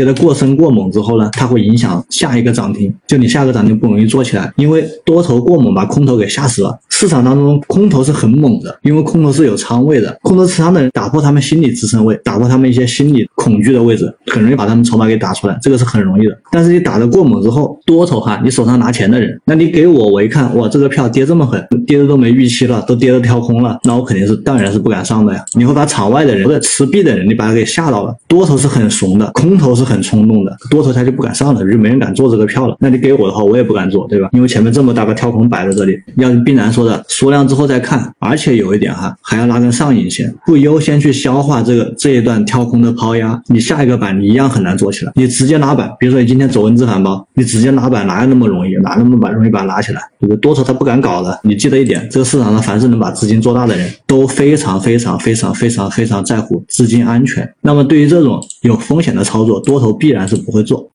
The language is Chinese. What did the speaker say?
跌得过深过猛之后呢，它会影响下一个涨停，就你下个涨停不容易做起来，因为多头过猛把空头给吓死了。市场当中空头是很猛的，因为空头是有仓位的，空头持仓的人打破他们心理支撑位，打破他们一些心理恐惧的位置，很容易把他们筹码给打出来，这个是很容易的。但是你打得过猛之后，多头哈，你手上拿钱的人，那你给我，我一看，哇，这个票跌这么狠，跌的都没预期了，都跌的跳空了，那我肯定是当然是不敢上的呀。你会把场外的人或者持币的人，你把他给吓到了。多头是很怂的，空头是很冲动的，多头他就不敢上了，就没人敢做这个票了。那你给我的话，我也不敢做，对吧？因为前面这么大个跳空摆在这里，要必然说的缩量之后。再看，而且有一点哈，还要拉根上影线，不优先去消化这个这一段跳空的抛压，你下一个板你一样很难做起来。你直接拉板，比如说你今天走文字反包，你直接拿板哪有那么容易？哪那么把容易把它拿起来？有？多头他不敢搞的。你记得一点，这个市场上凡是能把资金做大的人，都非常非常非常非常非常在乎资金安全。那么对于这种有风险的操作，多头必然是不会做。